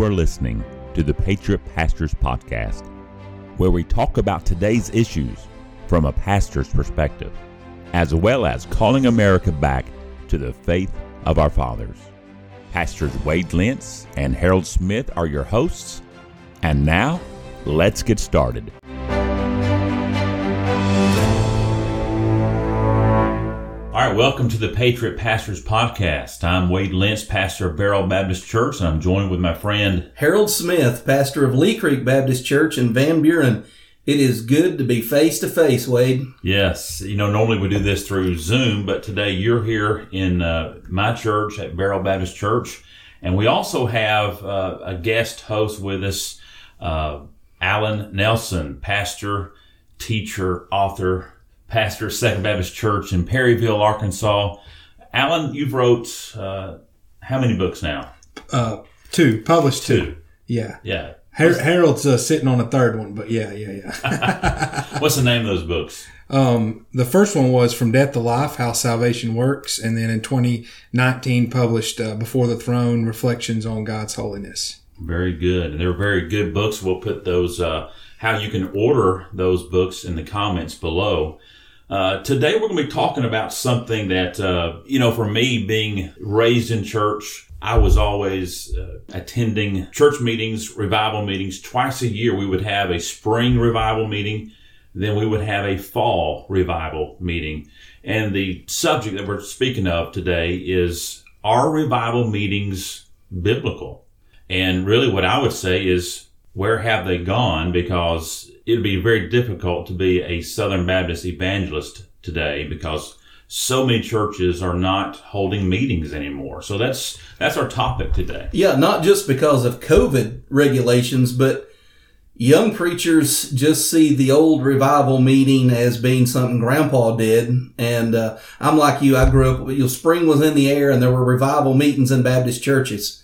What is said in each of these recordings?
Are listening to the Patriot Pastors Podcast, where we talk about today's issues from a pastor's perspective, as well as calling America back to the faith of our fathers. Pastors Wade Lentz and Harold Smith are your hosts, and now let's get started. All right, welcome to the Patriot Pastors Podcast. I'm Wade Lentz, pastor of Beryl Baptist Church, and I'm joined with my friend Harold Smith, pastor of Lee Creek Baptist Church in Van Buren. It is good to be face to face, Wade. Yes, you know, normally we do this through Zoom, but today you're here in uh, my church at Beryl Baptist Church, and we also have uh, a guest host with us, uh, Allen Nelson, pastor, teacher, author, pastor, of Second Baptist Church in Perryville, Arkansas. Allen, you've wrote uh, how many books now? Uh, two published two. Two. Yeah. Yeah. Har- Harold's uh, sitting on a third one, but yeah, yeah, yeah. What's the name of those books? um, the first one was From Death to Life: How Salvation Works, and then in 2019 published uh, Before the Throne: Reflections on God's Holiness. Very good. And they're very good books. We'll put those, uh, how you can order those books in the comments below. Uh, today we're going to be talking about something that, uh, you know, for me being raised in church, I was always uh, attending church meetings, revival meetings. Twice a year we would have a spring revival meeting. Then we would have a fall revival meeting. And the subject that we're speaking of today is, are revival meetings biblical? And really what I would say is, where have they gone? Because it'd be very difficult to be a Southern Baptist evangelist today because so many churches are not holding meetings anymore. So that's that's our topic today. Yeah, not just because of COVID regulations, but young preachers just see the old revival meeting as being something grandpa did. And uh, I'm like you, I grew up, you know, spring was in the air and there were revival meetings in Baptist churches.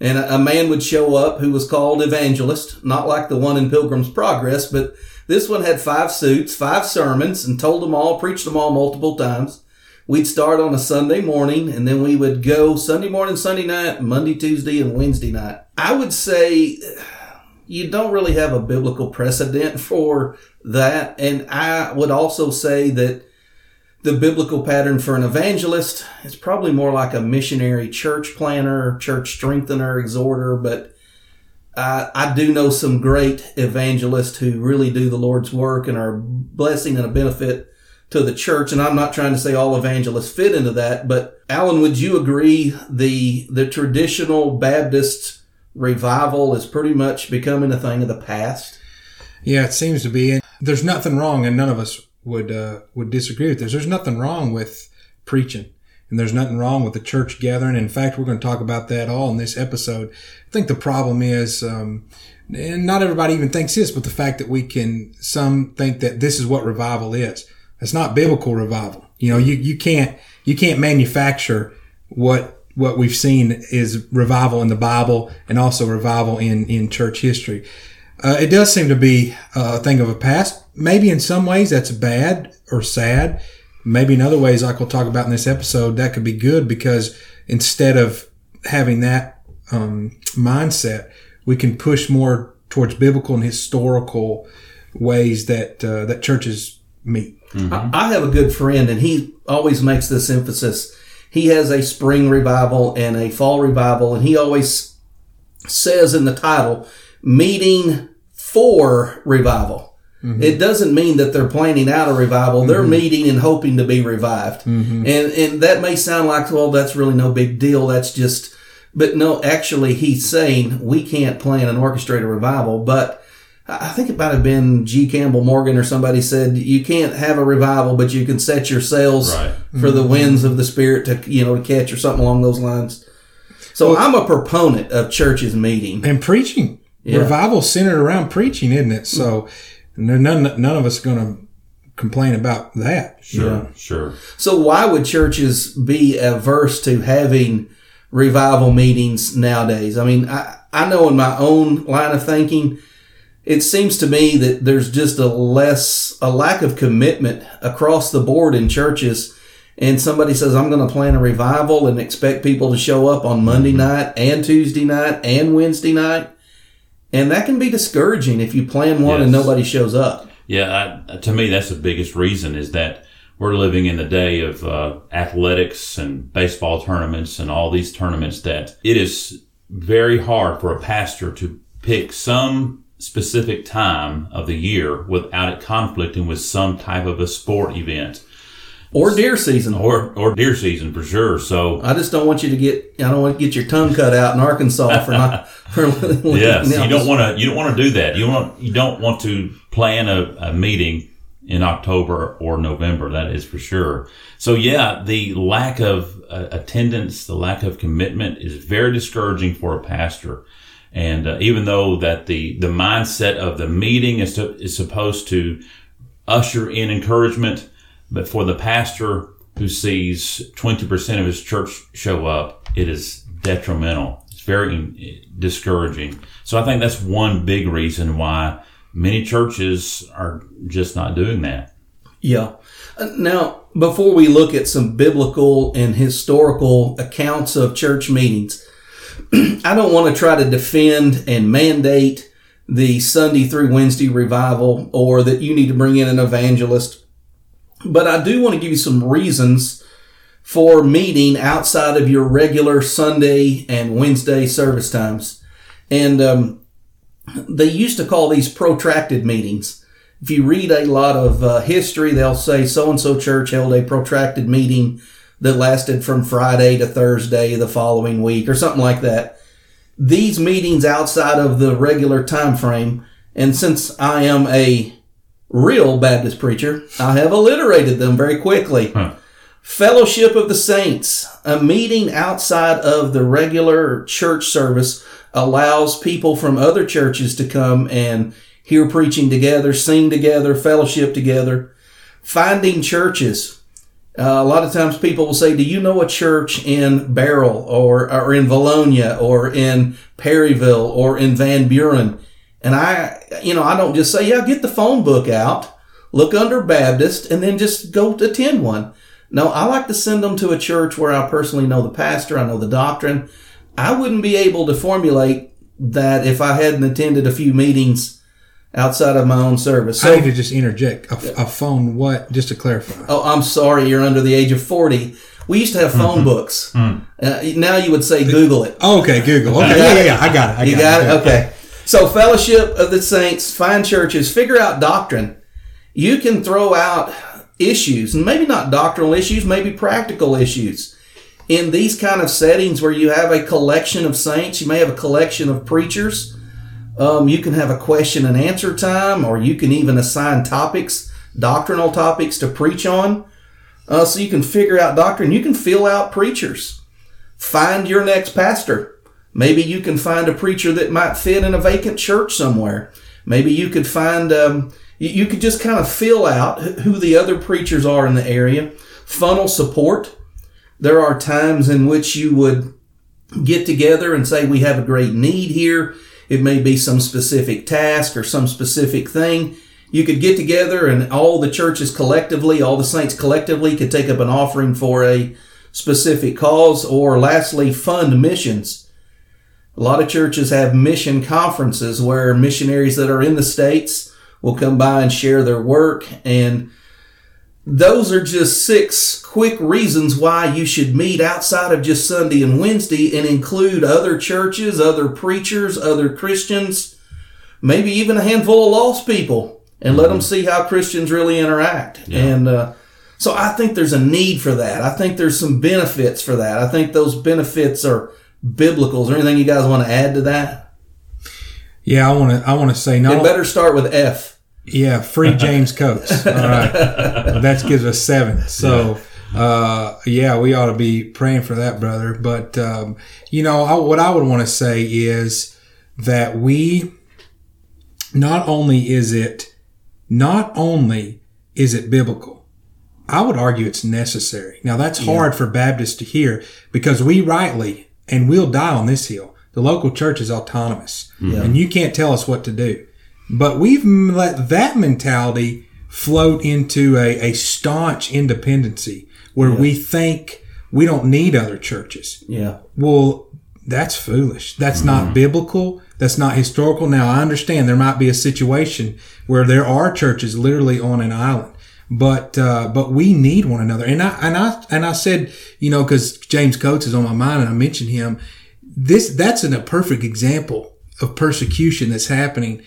And a, a man would show up who was called evangelist, not like the one in Pilgrim's Progress, but this one had five suits, five sermons, and told them all, preached them all multiple times. We'd start on a Sunday morning and then we would go Sunday morning, Sunday night, Monday, Tuesday, and Wednesday night. I would say you don't really have a biblical precedent for that. And I would also say that the biblical pattern for an evangelist is probably more like a missionary church planner, church strengthener, exhorter, but I, I do know some great evangelists who really do the Lord's work and are a blessing and a benefit to the church. And I'm not trying to say all evangelists fit into that, but Alan, would you agree the the traditional Baptist revival is pretty much becoming a thing of the past? Yeah, it seems to be. And there's nothing wrong, and none of us would uh, would disagree with this. There's nothing wrong with preaching, and there's nothing wrong with the church gathering. In fact, we're going to talk about that all in this episode. I think the problem is, um, and not everybody even thinks this, but the fact that we can some think that this is what revival is. It's not biblical revival. You know, you you can't you can't manufacture what what we've seen is revival in the Bible and also revival in in church history. Uh, it does seem to be a thing of a past. Maybe in some ways that's bad or sad. Maybe in other ways, like we'll talk about in this episode, that could be good because instead of having that um, mindset, we can push more towards biblical and historical ways that uh, that churches meet. I, I have a good friend, and he always makes this emphasis. He has a spring revival and a fall revival, and he always says in the title, meeting for revival. Mm-hmm. It doesn't mean that they're planning out a revival. They're mm-hmm. meeting and hoping to be revived. Mm-hmm. And and that may sound like, well, that's really no big deal. That's just but no, actually he's saying we can't plan and orchestrate a revival, but I think it might have been G. Campbell Morgan or somebody said you can't have a revival, but you can set your sails Right. for the winds of the spirit to you know to catch or something along those lines. So I'm a proponent of churches meeting. And preaching, Yeah. revival centered around preaching, isn't it? So none none of us are going to complain about that. Sure, sure. So why would churches be averse to having revival meetings nowadays? I mean, I, I know in my own line of thinking, it seems to me that there's just a less, a lack of commitment across the board in churches. and somebody says, I'm going to plan a revival and expect people to show up on Monday mm-hmm. night and Tuesday night and Wednesday night. And that can be discouraging if you plan one and nobody shows up. Yeah, I, to me, that's the biggest reason is that we're living in the day of uh, athletics and baseball tournaments and all these tournaments that it is very hard for a pastor to pick some specific time of the year without it conflicting with some type of a sport event Or deer season. or or deer season for sure. So I just don't want you to get, I don't want to get your tongue cut out in Arkansas for not, for yes, you don't want to you don't want to do that. You want you don't want to plan a, a meeting in October or November. That is for sure. So yeah, the lack of uh, attendance, the lack of commitment is very discouraging for a pastor. And uh, even though that the the mindset of the meeting is to, is supposed to usher in encouragement, but for the pastor who sees 20% of his church show up, it is detrimental. It's very discouraging. So I think that's one big reason why many churches are just not doing that. Yeah. Uh, Now, before we look at some biblical and historical accounts of church meetings, I don't want to try to defend and mandate the Sunday through Wednesday revival or that you need to bring in an evangelist. But I do want to give you some reasons for meeting outside of your regular Sunday and Wednesday service times. And um, they used to call these protracted meetings. If you read a lot of uh, history, they'll say so and so church held a protracted meeting that lasted from Friday to Thursday the following week or something like that. These meetings outside of the regular time frame, and since I am a real Baptist preacher, I have alliterated them very quickly. Fellowship of the Saints, a meeting outside of the regular church service, allows people from other churches to come and hear preaching together, sing together, fellowship together. Finding churches. Uh, a lot of times people will say, Do you know a church in Beryl or, or in Vilonia or in Perryville or in Van Buren? And I, you know, I don't just say, Yeah, get the phone book out, look under Baptist, and then just go attend one. No, I like to send them to a church where I personally know the pastor, I know the doctrine. I wouldn't be able to formulate that if I hadn't attended a few meetings outside of my own service. I need to just interject. A, a phone, what? Just to clarify. oh, I'm sorry, you're under the age of 40. We used to have phone books. Uh, now you would say Google it. Oh, okay, Google. Okay, yeah, yeah, yeah. I got it. I You got it? Okay. So, fellowship of the saints, find churches, figure out doctrine. You can throw out issues, and maybe not doctrinal issues, maybe practical issues. In these kind of settings where you have a collection of saints, you may have a collection of preachers. Um, you can have a question and answer time, or you can even assign topics, doctrinal topics to preach on. Uh, so you can figure out doctrine. You can fill out preachers. Find your next pastor. Maybe you can find a preacher that might fit in a vacant church somewhere. Maybe you could find, um, you, you could just kind of fill out who the other preachers are in the area. Funnel support. There are times in which you would get together and say, we have a great need here. It may be some specific task or some specific thing. You could get together and all the churches collectively, all the saints collectively could take up an offering for a specific cause or lastly, fund missions. A lot of churches have mission conferences where missionaries that are in the States will come by and share their work. And those are just six quick reasons why you should meet outside of just Sunday and Wednesday and include other churches, other preachers, other Christians, maybe even a handful of lost people and let them see how Christians really interact. And, uh, so I think there's a need for that. I think there's some benefits for that. I think those benefits are biblical. Is there anything you guys want to add to that? Yeah, I want to. I want to say It not. better start with F. Yeah, free James Coates. All right, that gives us seven. So, uh, yeah, we ought to be praying for that, brother. But um, you know, I, what I would want to say is that we not only is it not only is it biblical. I would argue it's necessary. Now that's hard for Baptists to hear because we rightly, and we'll die on this hill. The local church is autonomous and you can't tell us what to do. But we've let that mentality float into a, a staunch independency where Yeah. we think we don't need other churches. Yeah. Well, that's foolish. That's not mm-hmm. biblical. That's not historical. Now, I understand there might be a situation where there are churches literally on an island, but uh, but we need one another. And I and I and I said, you know, because James Coates is on my mind, and I mentioned him. This that's an, a perfect example of persecution that's happening.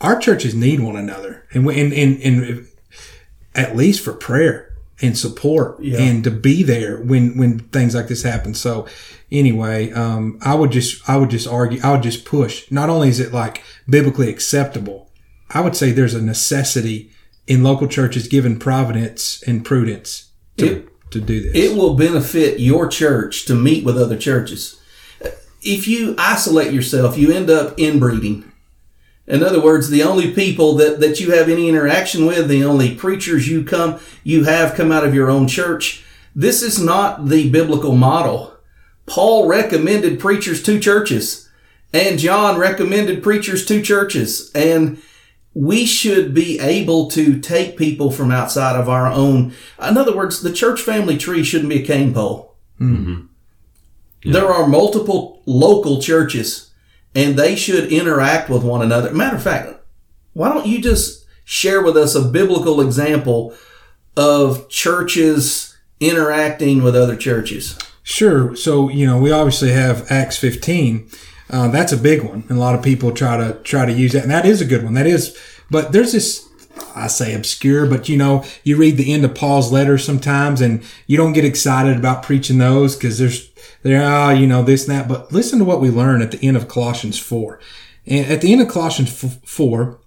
Our churches need one another, and we- and and, and at least for prayer and support Yeah. and to be there when when things like this happen. So anyway, um, I would just I would just argue I would just push. Not only is it like biblically acceptable, I would say there's a necessity in local churches given providence and prudence to It- to do this. It will benefit your church to meet with other churches. If you isolate yourself, you end up inbreeding. In other words, the only people that, that you have any interaction with, the only preachers you come you have come out of your own church. This is not the biblical model. Paul recommended preachers to churches, and John recommended preachers to churches, and we should be able to take people from outside of our own. In other words, the church family tree shouldn't be a cane pole. Mm-hmm. There are multiple local churches and they should interact with one another. Matter of fact, why don't you just share with us a biblical example of churches interacting with other churches? Sure. So you know, we obviously have Acts 15. Uh, that's a big one, and a lot of people try to try to use that, and that is a good one. That is, but there's this. I say obscure, but you know, you read the end of Paul's letters sometimes, and you don't get excited about preaching those because there's there are you know this and that. But listen to what we learn at the end of Colossians four, and at the end of Colossians f- four,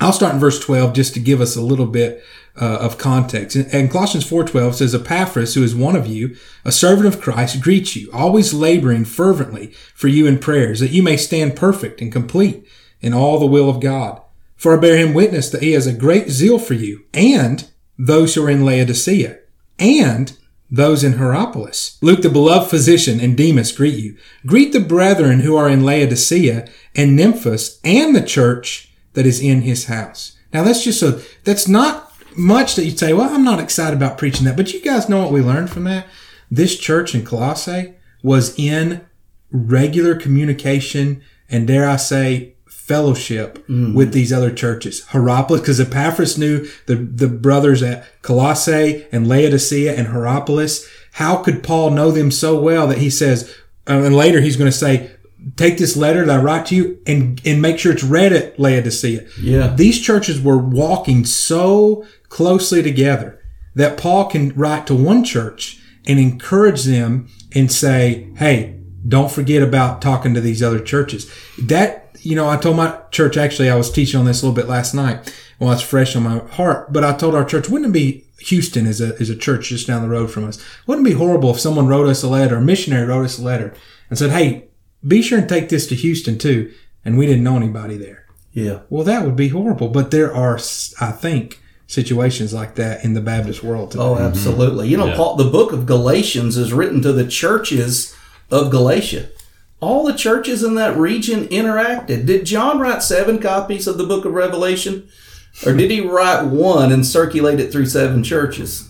I'll start in verse 12 just to give us a little bit uh, of context. And, and Colossians 4:12 says, "Epaphras, who is one of you, a servant of Christ, greets you, always laboring fervently for you in prayers, that you may stand perfect and complete in all the will of God. For I bear him witness that he has a great zeal for you and those who are in Laodicea and those in Hierapolis. Luke, the beloved physician, and Demas greet you. Greet the brethren who are in Laodicea and Nymphas and the church that is in his house. Now that's just a, that's not much that you'd say, well, I'm not excited about preaching that, but you guys know what we learned from that? This church in Colossae was in regular communication and dare I say, fellowship with these other churches. Hierapolis, because Epaphras knew the, the brothers at Colossae and Laodicea and Hierapolis. How could Paul know them so well that he says, uh, and later he's going to say, take this letter that I write to you and, and make sure it's read at Laodicea. Yeah. These churches were walking so closely together that Paul can write to one church and encourage them and say, Hey, don't forget about talking to these other churches. That, you know, I told my church, actually, I was teaching on this a little bit last night. Well, it's fresh on my heart, but I told our church, wouldn't it be Houston is a, is a church just down the road from us. Wouldn't it be horrible if someone wrote us a letter, a missionary wrote us a letter and said, Hey, be sure and take this to Houston too. And we didn't know anybody there. Yeah. Well, that would be horrible. But there are, I think, situations like that in the Baptist world today. Oh, absolutely. You know, Yeah. Paul, the book of Galatians is written to the churches of Galatia. All the churches in that region interacted. Did John write seven copies of the book of Revelation? Or did he write one and circulate it through seven churches?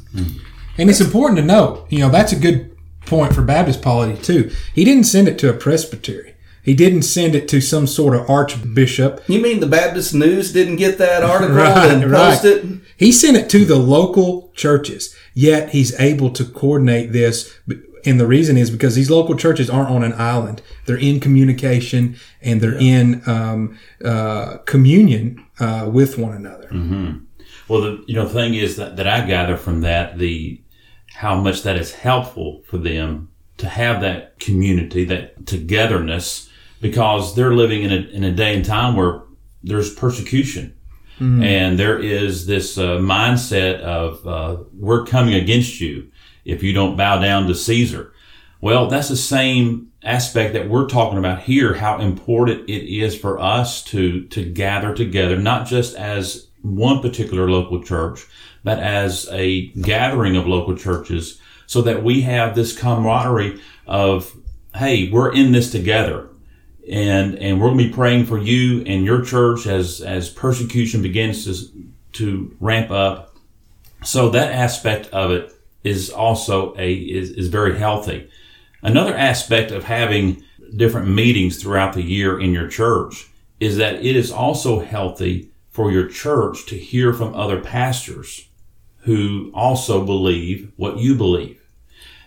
And it's important to note, you know, that's a good point for Baptist polity too. He didn't send it to a presbytery. He didn't send it to some sort of archbishop. You mean the Baptist News didn't get that article Right, and right. post it? He sent it to the local churches. Yet he's able to coordinate this. And the reason is because these local churches aren't on an island. They're in communication and they're in um, uh, communion uh, with one another. Well, the you know the thing is that, that I gather from that the how much that is helpful for them to have that community, that togetherness, because they're living in a in a day and time where there's persecution, and there is this uh, mindset of uh, we're coming against you if you don't bow down to Caesar. Well, that's the same aspect that we're talking about here, how important it is for us to, to gather together, not just as one particular local church, but as a gathering of local churches so that we have this camaraderie of, hey, we're in this together. And, and we're going to be praying for you and your church as, as persecution begins to, to ramp up. So that aspect of it is also a is, is very healthy. Another aspect of having different meetings throughout the year in your church is that it is also healthy for your church to hear from other pastors who also believe what you believe.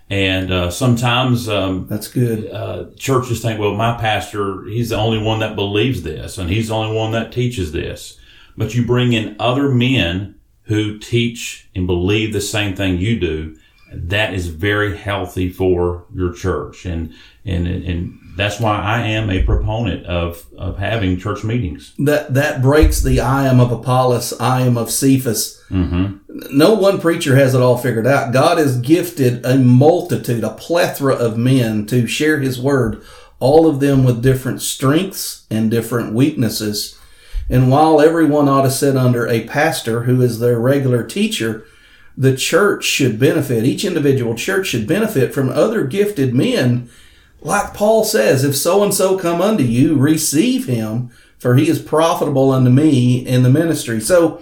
And uh, sometimes um, That's good. uh, churches think, well, my pastor, he's the only one that believes this, and he's the only one that teaches this. But you bring in other men who teach and believe the same thing you do. That is very healthy for your church, and and and that's why I am a proponent of of having church meetings. That that breaks the I am of Apollos, I am of Cephas. Mm-hmm. No one preacher has it all figured out. God has gifted a multitude, a plethora of men to share His word, all of them with different strengths and different weaknesses. And while everyone ought to sit under a pastor who is their regular teacher, the church should benefit. Each individual church should benefit from other gifted men. Like Paul says, if so and so come unto you, receive him, for he is profitable unto me in the ministry. So,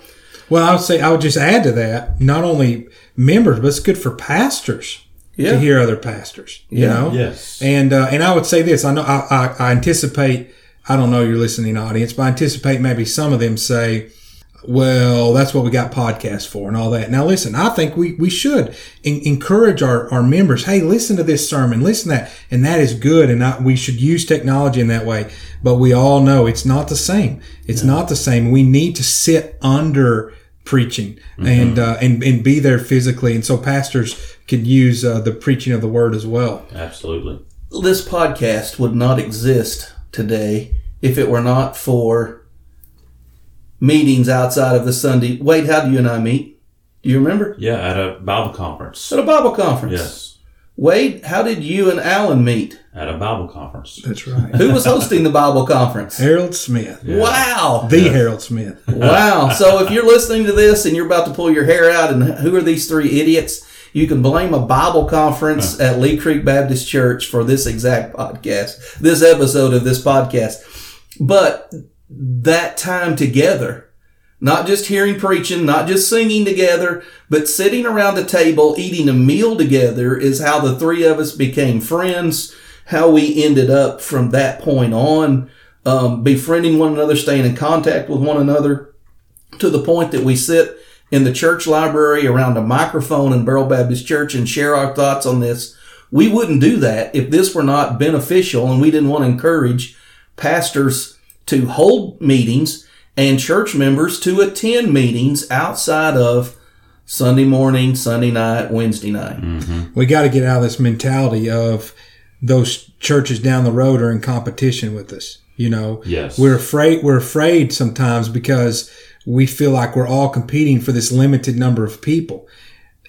Well, I would say I would just add to that not only members, but it's good for pastors Yeah. to hear other pastors. You Yeah. know, Yes. And uh, and I would say this: I know I, I, I anticipate. I don't know your listening audience, but I anticipate maybe some of them say, "Well, that's what we got podcasts for and all that." Now, listen, I think we we should en- encourage our, our members. Hey, listen to this sermon, listen to that, and that is good, and I, we should use technology in that way. But we all know it's not the same. It's not the same. We need to sit under preaching and uh, and and be there physically, and so pastors could use uh, the preaching of the word as well. Absolutely. this podcast would not exist today if it were not for meetings outside of the Sunday. Wade, how do you and I meet? Do you remember? Yeah, at a Bible conference. At a Bible conference. Yes, Wade, how did you and Allen meet? at a Bible conference. That's right. Who was hosting the Bible conference? Harold Smith. Wow. The Harold Smith. Wow. So if you're listening to this and you're about to pull your hair out and who are these three idiots? You can blame a Bible conference at Lee Creek Baptist Church for this exact podcast, this episode of this podcast. But that time together, not just hearing preaching, not just singing together, but sitting around a table eating a meal together is how the three of us became friends, how we ended up from that point on, um, befriending one another, staying in contact with one another to the point that we sit in the church library around a microphone in Beryl Baptist Church and share our thoughts on this. We wouldn't do that if this were not beneficial and we didn't want to encourage pastors to hold meetings and church members to attend meetings outside of Sunday morning, Sunday night, Wednesday night. Mm-hmm. We got to get out of this mentality of those churches down the road are in competition with us. You know, Yes. we're afraid. We're afraid sometimes because we feel like we're all competing for this limited number of people.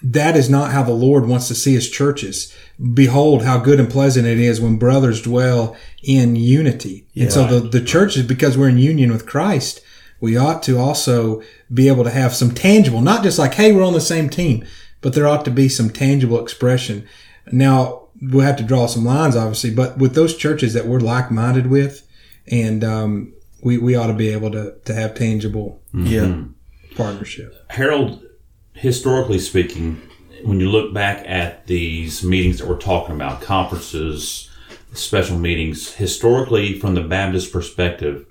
That is not how the Lord wants to see his churches. Behold, how good and pleasant it is when brothers dwell in unity. and so the, the churches, because we're in union with Christ, we ought to also be able to have some tangible, not just like, hey, we're on the same team, but there ought to be some tangible expression. Now, we'll have to draw some lines, obviously, but with those churches that we're like minded with, and um, we, we ought to be able to, to have tangible Yeah. partnership. Harold, historically speaking, when you look back at these meetings that we're talking about, conferences, special meetings, historically, from the Baptist perspective,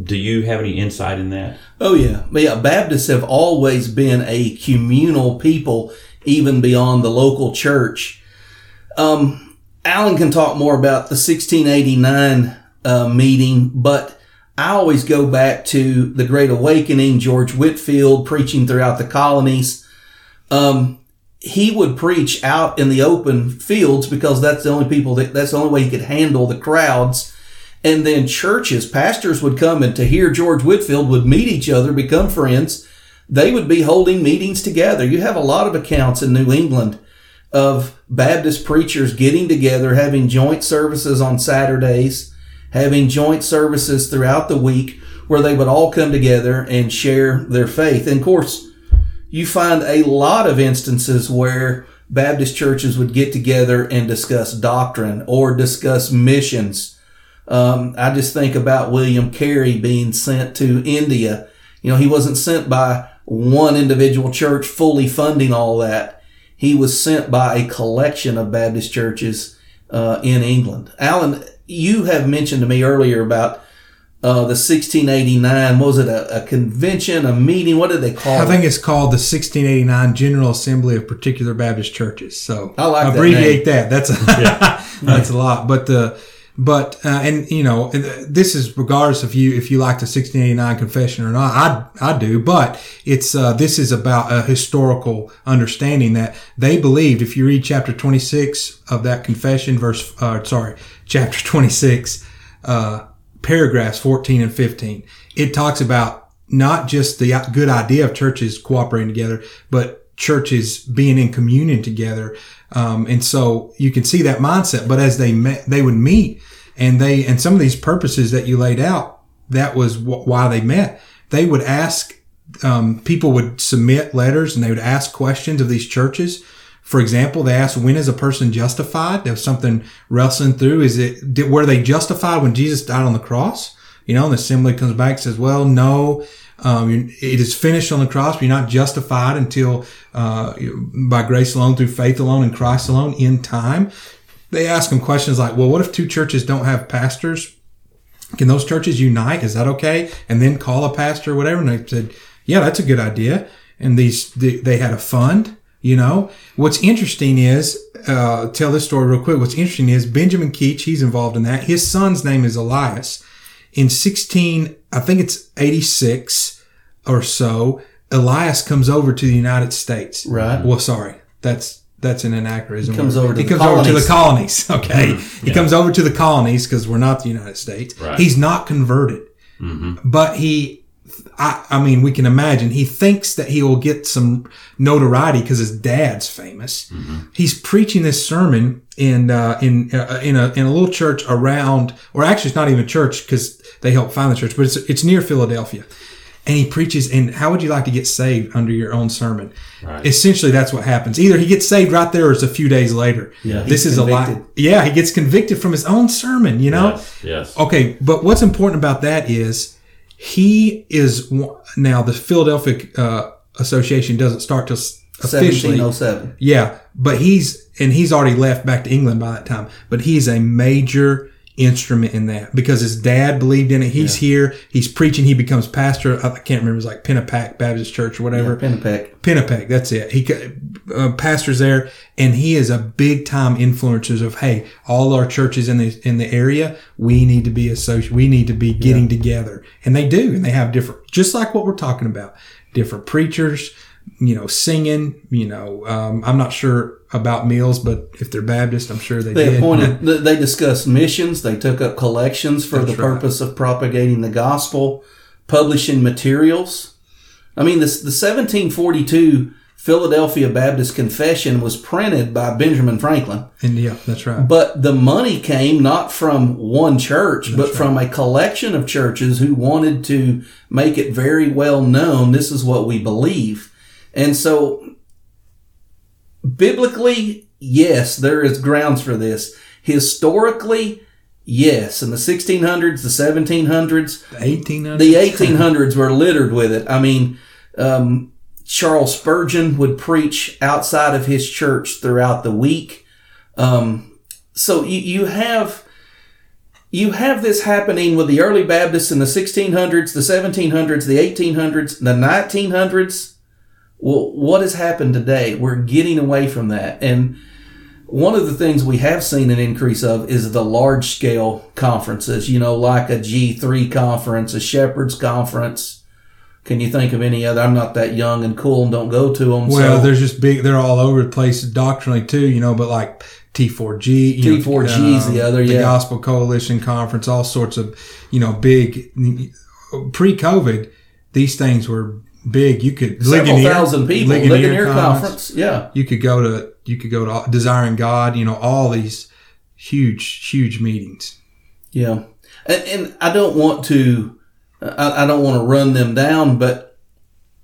do you have any insight in that? Oh yeah, yeah. Baptists have always been a communal people, even beyond the local church. Um, Allen can talk more about the 1689 uh, meeting, but I always go back to the Great Awakening, George Whitefield preaching throughout the colonies. Um, he would preach out in the open fields because that's the only people that that's the only way he could handle the crowds. And then churches, pastors would come and to hear George Whitefield would meet each other, become friends. They would be holding meetings together. You have a lot of accounts in New England of Baptist preachers getting together, having joint services on Saturdays, having joint services throughout the week where they would all come together and share their faith. And of course, you find a lot of instances where Baptist churches would get together and discuss doctrine or discuss missions. Um, I just think about William Carey being sent to India. You know, he wasn't sent by one individual church fully funding all that. he was sent by a collection of Baptist churches uh, in England. Allen, you have mentioned to me earlier about uh, the 1689. Was it a, a, convention, a meeting? What did they call I it? think it's called the 1689 General Assembly of Particular Baptist Churches. So I like that abbreviate that. That's a, that's a lot. But the but uh, and you know this is regardless of you if you like the 1689 confession or not. I I do, but it's uh, this is about a historical understanding that they believed. If you read chapter 26 of that confession, verse uh, sorry, chapter 26, uh, paragraphs 14 and 15, it talks about not just the good idea of churches cooperating together, but churches being in communion together. Um, and so you can see that mindset. But as they met, they would meet and they, and some of these purposes that you laid out, that was wh- why they met. They would ask, um, people would submit letters and they would ask questions of these churches. For example, they asked, when is a person justified? There was something wrestling through. Is it, did, were they justified when Jesus died on the cross? You know, and the assembly comes back and says, well, no, um, it is finished on the cross. But you're not justified until uh, by grace alone, through faith alone, in Christ alone, in time. They ask them questions like, "Well, what if two churches don't have pastors? Can those churches unite? Is that okay?" And then call a pastor or whatever. And they said, "Yeah, that's a good idea." And these they had a fund. You know, what's interesting is uh, tell this story real quick. What's interesting is Benjamin Keach. He's involved in that. His son's name is Elias in 16, I think it's 86 or so, Elias comes over to the United States. Right. Well, sorry. That's, that's an anachronism. He comes over to he the comes over to the colonies. colonies. Okay. He Yeah. comes over to the colonies because we're not the United States. Right. He's not converted, but he, I, I mean, we can imagine he thinks that he will get some notoriety because his dad's famous. He's preaching this sermon in uh, in uh, in a in a little church around, or actually, it's not even a church because they help find the church, but it's it's near Philadelphia. And he preaches, and how would you like to get saved under your own sermon? Right. Essentially, that's what happens. Either he gets saved right there, or it's a few days later. Yeah, this he's is a lot. Yeah, he gets convicted from his own sermon. You know, Yes. Yes. Okay, but what's important about that is he is now the Philadelphia uh, Association doesn't start till officially. 1707. Yeah, but he's and he's already left back to England by that time. But he's a major instrument in that because his dad believed in it. He's here. He's preaching. He becomes pastor. I can't remember. It was like Pennapack Baptist Church or whatever. Pennapack. Pennapack, that's it. He uh, pastors there, and he is a big time influencer of hey, all our churches in the in the area, we need to be associated. We need to be getting together, and they do, and they have different, just like what we're talking about, different preachers, you know, singing. You know, um, I'm not sure about meals, but if they're Baptist, I'm sure they, They did. appointed. They discussed missions. They took up collections for That's the right. purpose of propagating the gospel, publishing materials. I mean, this the 1742 Philadelphia Baptist Confession was printed by Benjamin Franklin, and yeah, that's right. but the money came not from one church, but from a collection of churches who wanted to make it very well known. This is what we believe, and so biblically, yes, there is grounds for this. Historically, yes. In the 1600s, the 1700s, The 1800s. the 1800s were littered with it. I mean, um, Charles Spurgeon would preach outside of his church throughout the week. Um, so you, you have you have this happening with the early Baptists in the 1600s, the 1700s, the 1800s, the 1900s. Well, what has happened today? We're getting away from that. And one of the things we have seen an increase of is the large scale conferences, you know, like a G3 conference, a Shepherd's conference. Can you think of any other? I'm not that young and cool and don't go to them. Well, so there's just big. They're all over the place doctrinally too, you know. But like T4G, you know, T4G is the um, other, the yeah. Gospel Coalition Conference, all sorts of, you know, big. Pre-COVID, these things were big. You could several Ligonier- thousand people, Ligonier conference. Yeah. You could go to you could go to Desiring God. You know, all these huge, huge meetings. Yeah, and, and I don't want to, I, I don't want to run them down, but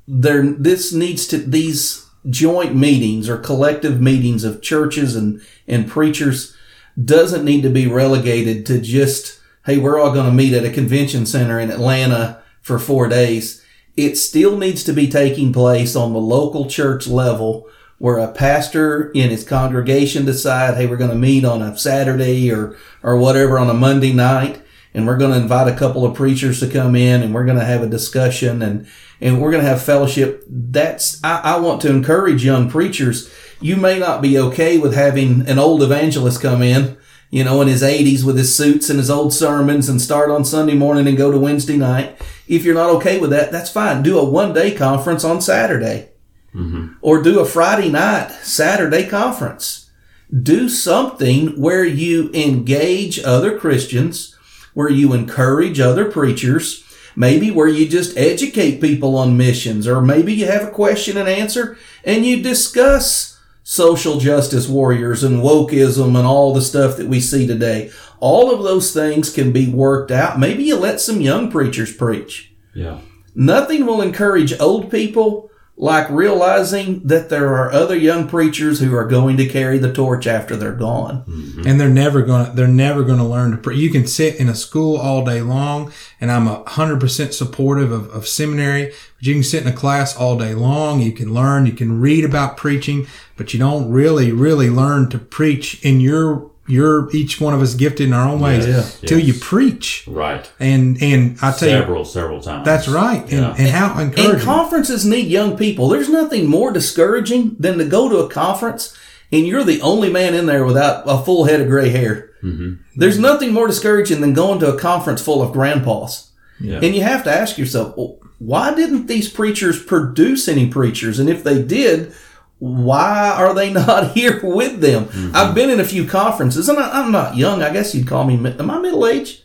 there, this needs to these joint meetings or collective meetings of churches and and preachers doesn't need to be relegated to just hey we're all going to meet at a convention center in Atlanta for four days. It still needs to be taking place on the local church level where a pastor in his congregation decide, hey, we're going to meet on a Saturday or, or whatever on a Monday night. And we're going to invite a couple of preachers to come in and we're going to have a discussion and, and we're going to have fellowship. That's, I, I want to encourage young preachers. You may not be okay with having an old evangelist come in, you know, in his 80s with his suits and his old sermons and start on Sunday morning and go to Wednesday night. If you're not okay with that, that's fine. Do a one day conference on Saturday mm-hmm. or do a Friday night, Saturday conference. Do something where you engage other Christians, where you encourage other preachers, maybe where you just educate people on missions, or maybe you have a question and answer and you discuss social justice warriors and wokeism and all the stuff that we see today. All of those things can be worked out. Maybe you let some young preachers preach. Yeah. Nothing will encourage old people like realizing that there are other young preachers who are going to carry the torch after they're gone. Mm-hmm. and they're never gonna they're never gonna learn to pray. You can sit in a school all day long, and I'm a hundred percent supportive of, of seminary. But you can sit in a class all day long. You can learn. You can read about preaching, but you don't really really learn to preach in your your each one of us gifted in our own ways Yes, till yes. you preach. Right. And and I tell you, Several, several times. that's right. And, Yeah. and how And encouraging. conferences need young people. There's nothing more discouraging than to go to a conference and you're the only man in there without a full head of gray hair. Mm-hmm. There's nothing more discouraging than going to a conference full of grandpas. Yeah. And you have to ask yourself, well, why didn't these preachers produce any preachers? And if they did, why are they not here with them? Mm-hmm. I've been in a few conferences, and I, I'm not young. I guess you'd call me. Am I middle aged?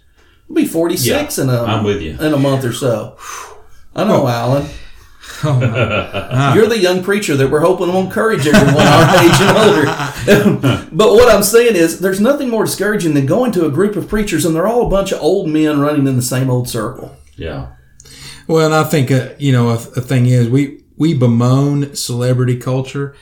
I'll be 46 Yeah, in a I'm with you. in a month or so. I know, Allen. Oh. You're the young preacher that we're hoping will encourage everyone our age and older. but what I'm saying is, there's nothing more discouraging than going to a group of preachers and they're all a bunch of old men running in the same old circle. Yeah. Well, and I think uh, you know a, a thing is we we bemoan celebrity culture,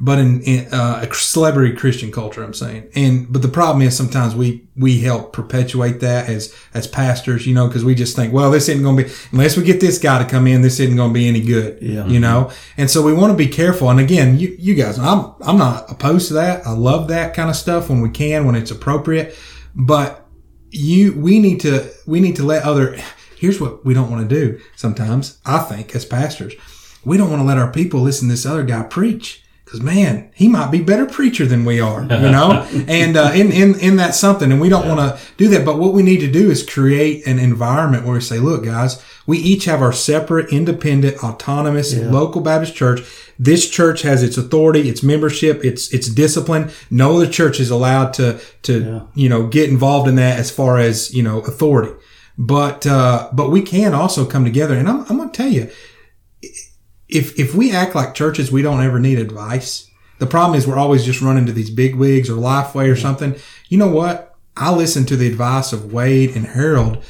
but in, in uh, a celebrity Christian culture, I'm saying, and but the problem is sometimes we we help perpetuate that as as pastors, you know, because we just think, well, this isn't going to be unless we get this guy to come in, this isn't going to be any good, Yeah. you know, and so we want to be careful. And again, you you guys, I'm I'm not opposed to that. I love that kind of stuff when we can, when it's appropriate, but you we need to we need to let other here's what we don't want to do sometimes i think as pastors. We don't want to let our people listen to this other guy preach because man he might be better preacher than we are you know? And uh, in, in in that's something and we don't want to do that. But what we need to do is create an environment where we say look guys we each have our separate independent autonomous local baptist church. This church has its authority, its membership, its its discipline. No other church is allowed to to you know get involved in that as far as you know authority. But uh, but we can also come together, and I'm, I'm going to tell you, if if we act like churches, we don't ever need advice. The problem is we're always just running to these big wigs or Lifeway or something. You know what? I listen to the advice of Wade and Harold.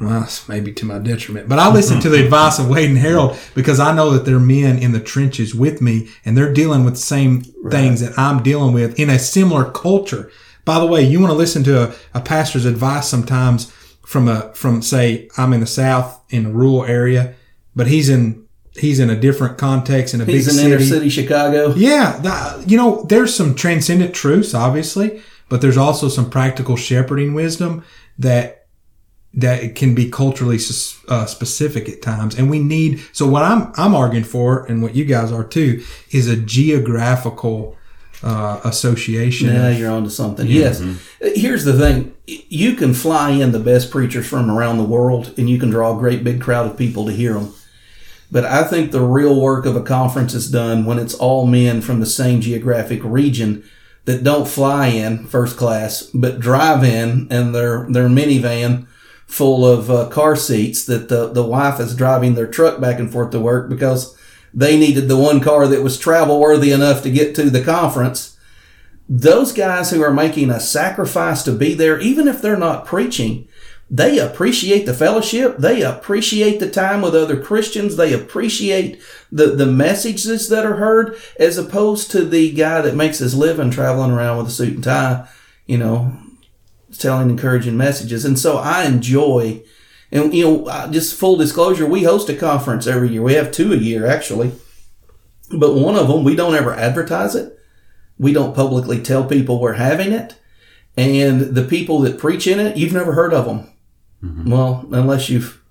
Well, maybe to my detriment, but I listen to the advice of Wade and Harold because I know that they're men in the trenches with me and they're dealing with the same things that I'm dealing with in a similar culture. By the way, you want to listen to a, a pastor's advice sometimes from a, from say, I'm in the South in a rural area, but he's in, he's in a different context in a He's big in city. inner city Chicago. Yeah, you know, there's some transcendent truths, obviously, but there's also some practical shepherding wisdom that that can be culturally uh, specific at times, and we need. So what I'm I'm arguing for, and what you guys are too, is a geographical uh, association. Yeah, you're onto something. Yes. Here's the thing. You can fly in the best preachers from around the world and you can draw a great big crowd of people to hear them. But I think the real work of a conference is done when it's all men from the same geographic region that don't fly in first class, but drive in and their, their minivan full of uh, car seats that the, the wife is driving their truck back and forth to work because they needed the one car that was travel worthy enough to get to the conference those guys who are making a sacrifice to be there, even if they're not preaching, they appreciate the fellowship. They appreciate the time with other Christians. They appreciate the, the messages that are heard as opposed to the guy that makes his living traveling around with a suit and tie, you know, telling encouraging messages. And so I enjoy, and you know, just full disclosure, we host a conference every year. We have two a year actually. But one of them, we don't ever advertise it. We don't publicly tell people we're having it. And the people that preach in it, you've never heard of them. Well, unless you've,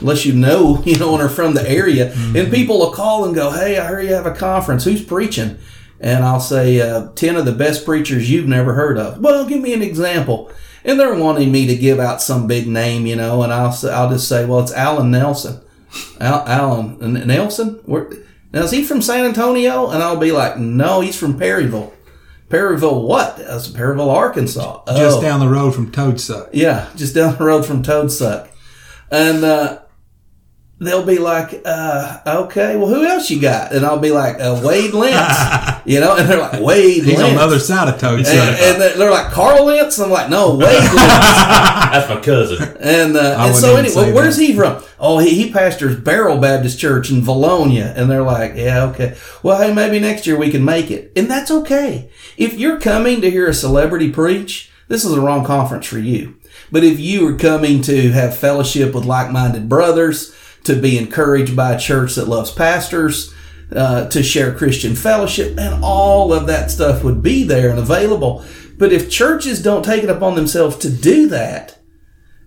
unless you know, you know, and are from the area. And people will call and go, Hey, I heard you have a conference. Who's preaching? And I'll say, uh, 10 of the best preachers you've never heard of. Well, give me an example. And they're wanting me to give out some big name, you know, and I'll I'll just say, well, it's Allen Nelson. Al- Allen Nelson? Where, now, is he from San Antonio? And I'll be like, no, he's from Perryville. Perryville what? That's Perryville, Arkansas. Just Oh. down the road from Toadsuck. Yeah, just down the road from Toadsuck. And uh, they'll be like, uh, okay, well, who else you got? And I'll be like, uh, Wade Lentz. you know, and they're like, Wade He's Lentz. on the other side of Toadsuck. and, and they're they're like, Carl Lentz? I'm like, no, Wade Lentz. That's my cousin. And, uh, and so anyway, say where's he from? Oh, he, he pastors Beryl Baptist Church in Vilonia. And they're like, yeah, okay. Well, hey, maybe next year we can make it. And that's okay. If you're coming to hear a celebrity preach, this is the wrong conference for you. But if you are coming to have fellowship with like-minded brothers, to be encouraged by a church that loves pastors, uh, to share Christian fellowship, and all of that stuff would be there and available. But if churches don't take it upon themselves to do that,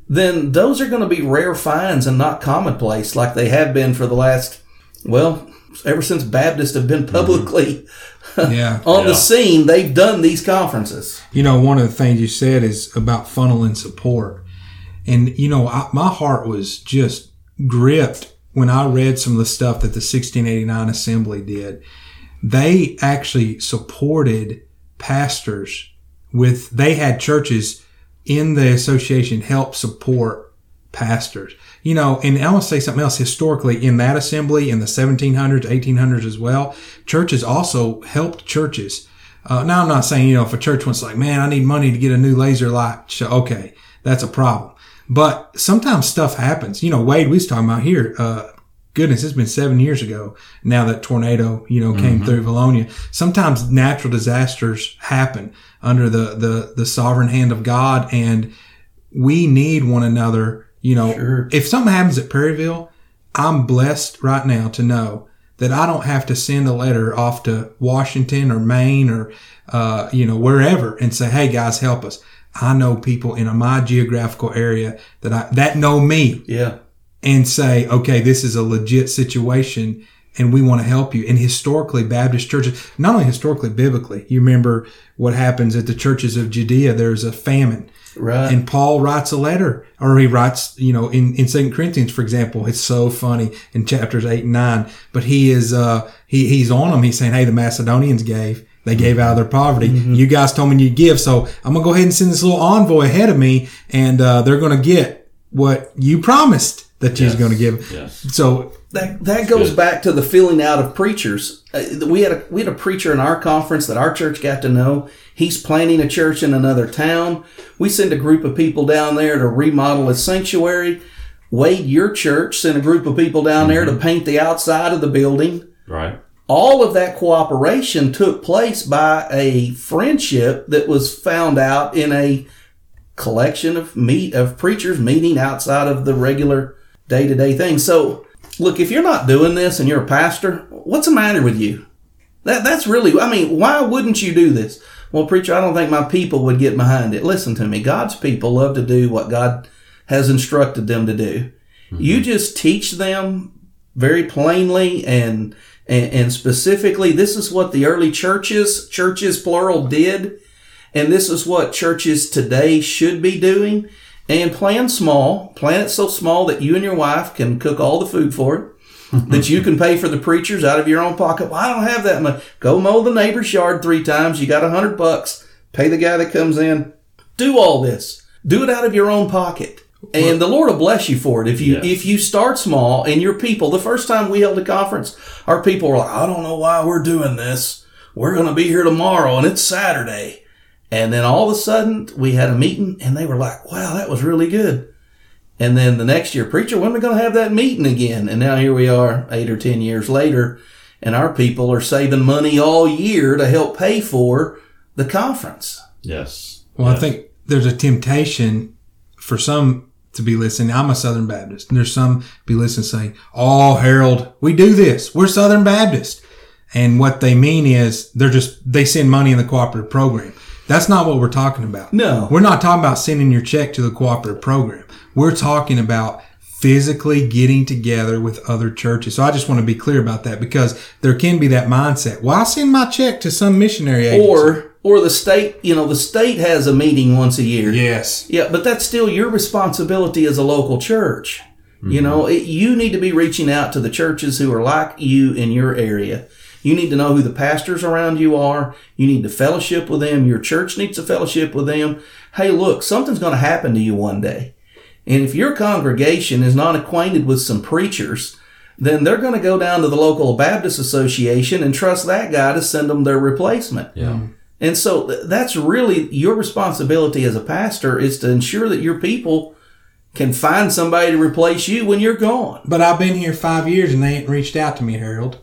then those are going to be rare finds and not commonplace like they have been for the last, well, ever since Baptists have been publicly yeah. on the scene, they've done these conferences. You know, one of the things you said is about funneling support. And, you know, I, my heart was just gripped when I read some of the stuff that the 1689 Assembly did. They actually supported pastors with, they had churches in the association help support pastors. You know, and I want to say something else historically in that assembly in the 1700s, 1800s as well, churches also helped churches. Uh, now I'm not saying, you know, if a church wants like, man, I need money to get a new laser light show. Okay. That's a problem. But sometimes stuff happens. You know, Wade, we was talking about here, uh, goodness, it's been seven years ago now that tornado, you know, came through Vilonia. Sometimes natural disasters happen under the, the, the sovereign hand of God and we need one another. You know, Sure. if something happens at Perryville, I'm blessed right now to know that I don't have to send a letter off to Washington or Maine or, uh, you know, wherever and say, Hey guys, help us. I know people in my geographical area that I, that know me Yeah. and say, okay, this is a legit situation and we want to help you. And historically, Baptist churches, not only historically, biblically, you remember what happens at the churches of Judea. There's a famine. Right. And Paul writes a letter, or he writes, you know, in, in Second Corinthians, for example, it's so funny in chapters eight and nine, but he is, uh, he, he's on them. He's saying, Hey, the Macedonians gave, they gave out of their poverty. You guys told me you'd give. So I'm going to go ahead and send this little envoy ahead of me and, uh, they're going to get what you promised that you're Yes. going to give. Yes. So That that goes good. back to the filling out of preachers. Uh, we had a we had a preacher in our conference that our church got to know. He's planning a church in another town. We send a group of people down there to remodel a sanctuary. Wade, your church sent a group of people down there to paint the outside of the building. Right. All of that cooperation took place by a friendship that was found out in a collection of meet of preachers meeting outside of the regular day to day thing. So, look, if you're not doing this and you're a pastor, what's the matter with you? That that's really. I mean, why wouldn't you do this? Well, preacher, I don't think my people would get behind it. Listen to me. God's people love to do what God has instructed them to do. Mm-hmm. You just teach them very plainly and, and and specifically. This is what the early churches, churches plural, did. And this is what churches today should be doing. And plan small. Plan it so small that you and your wife can cook all the food for it. that you can pay for the preachers out of your own pocket. Well, I don't have that much. Go mow the neighbor's yard three times. You got a hundred bucks. Pay the guy that comes in. Do all this. Do it out of your own pocket. And the Lord will bless you for it. If you Yes. if you start small and your people, the first time we held a conference, our people were like, I don't know why we're doing this. We're gonna be here tomorrow and it's Saturday. And then all of a sudden we had a meeting and they were like, Wow, that was really good. And then the next year, preacher, when are we going to have that meeting again? And now here we are, eight or ten years later, and our people are saving money all year to help pay for the conference. Yes. Well, I think there's a temptation for some to be listening. I'm a Southern Baptist, and there's some be listening saying, "Oh, Harold, we do this. We're Southern Baptist." And what they mean is they're just, they send money in the cooperative program. That's not what we're talking about. No. We're not talking about sending your check to the cooperative program. We're talking about physically getting together with other churches. So I just want to be clear about that because there can be that mindset. Why send my check to some missionary agency? Or or the state, you know, the state has a meeting once a year. yes. Yeah, but that's still your responsibility as a local church. You mm-hmm. know, it, you need to be reaching out to the churches who are like you in your area. You need to know who the pastors around you are. You need to fellowship with them. Your church needs to fellowship with them. Hey, look, something's going to happen to you one day. And if your congregation is not acquainted with some preachers, then they're going to go down to the local Baptist Association and trust that guy to send them their replacement. Yeah. And so that's really your responsibility as a pastor is to ensure that your people can find somebody to replace you when you're gone. But I've been here five years and they ain't reached out to me, Harold.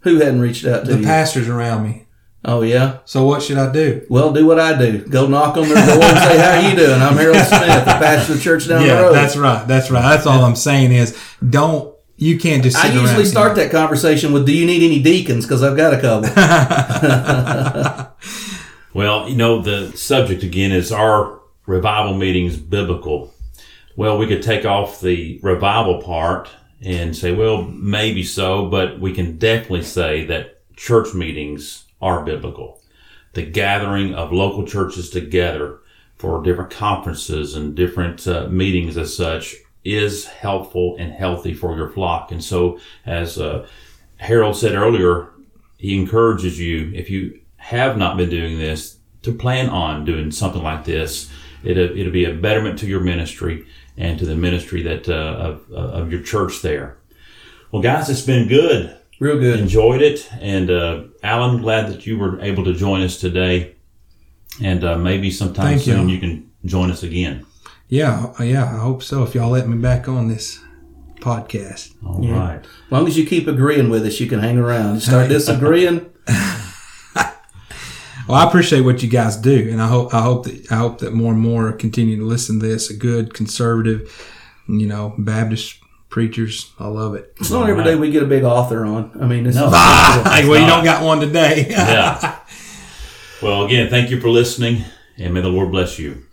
Who hadn't reached out to The you? pastors around me. oh yeah. So what should I do? Well, do what I do. Go knock on their door and say, "How you doing? I'm Harold Smith, the pastor of the church down the Yeah, road." that's right. That's right. That's all I'm saying is don't, you can't just I usually start that conversation with, "Do you need any deacons?" Because I've got a couple. Well, you know, the subject again is are revival meetings biblical? Well, we could take off the revival part and say, well, maybe so, but we can definitely say that church meetings are biblical. The gathering of local churches together for different conferences and different uh, meetings as such is helpful and healthy for your flock. And so, as uh, Harold said earlier, he encourages you, if you have not been doing this, to plan on doing something like this. It'll, it'll be a betterment to your ministry and to the ministry that uh, of, of your church there. Well, guys, it's been good. Real good. Enjoyed it. And uh, Allen, glad that you were able to join us today. And uh, maybe sometime Thank soon you can join us again. Yeah, uh, yeah, I hope so. If y'all let me back on this podcast. All right. As long as you keep agreeing with us, you can hang around. Start disagreeing, Well, I appreciate what you guys do, and I hope I hope that I hope that more and more continue to listen to this. A good conservative, you know, Baptist preachers. I love it. it's not every day we get a big author on. I mean, it's No. Hey, well, you don't got one today. Yeah. well, again, thank you for listening, and may the Lord bless you.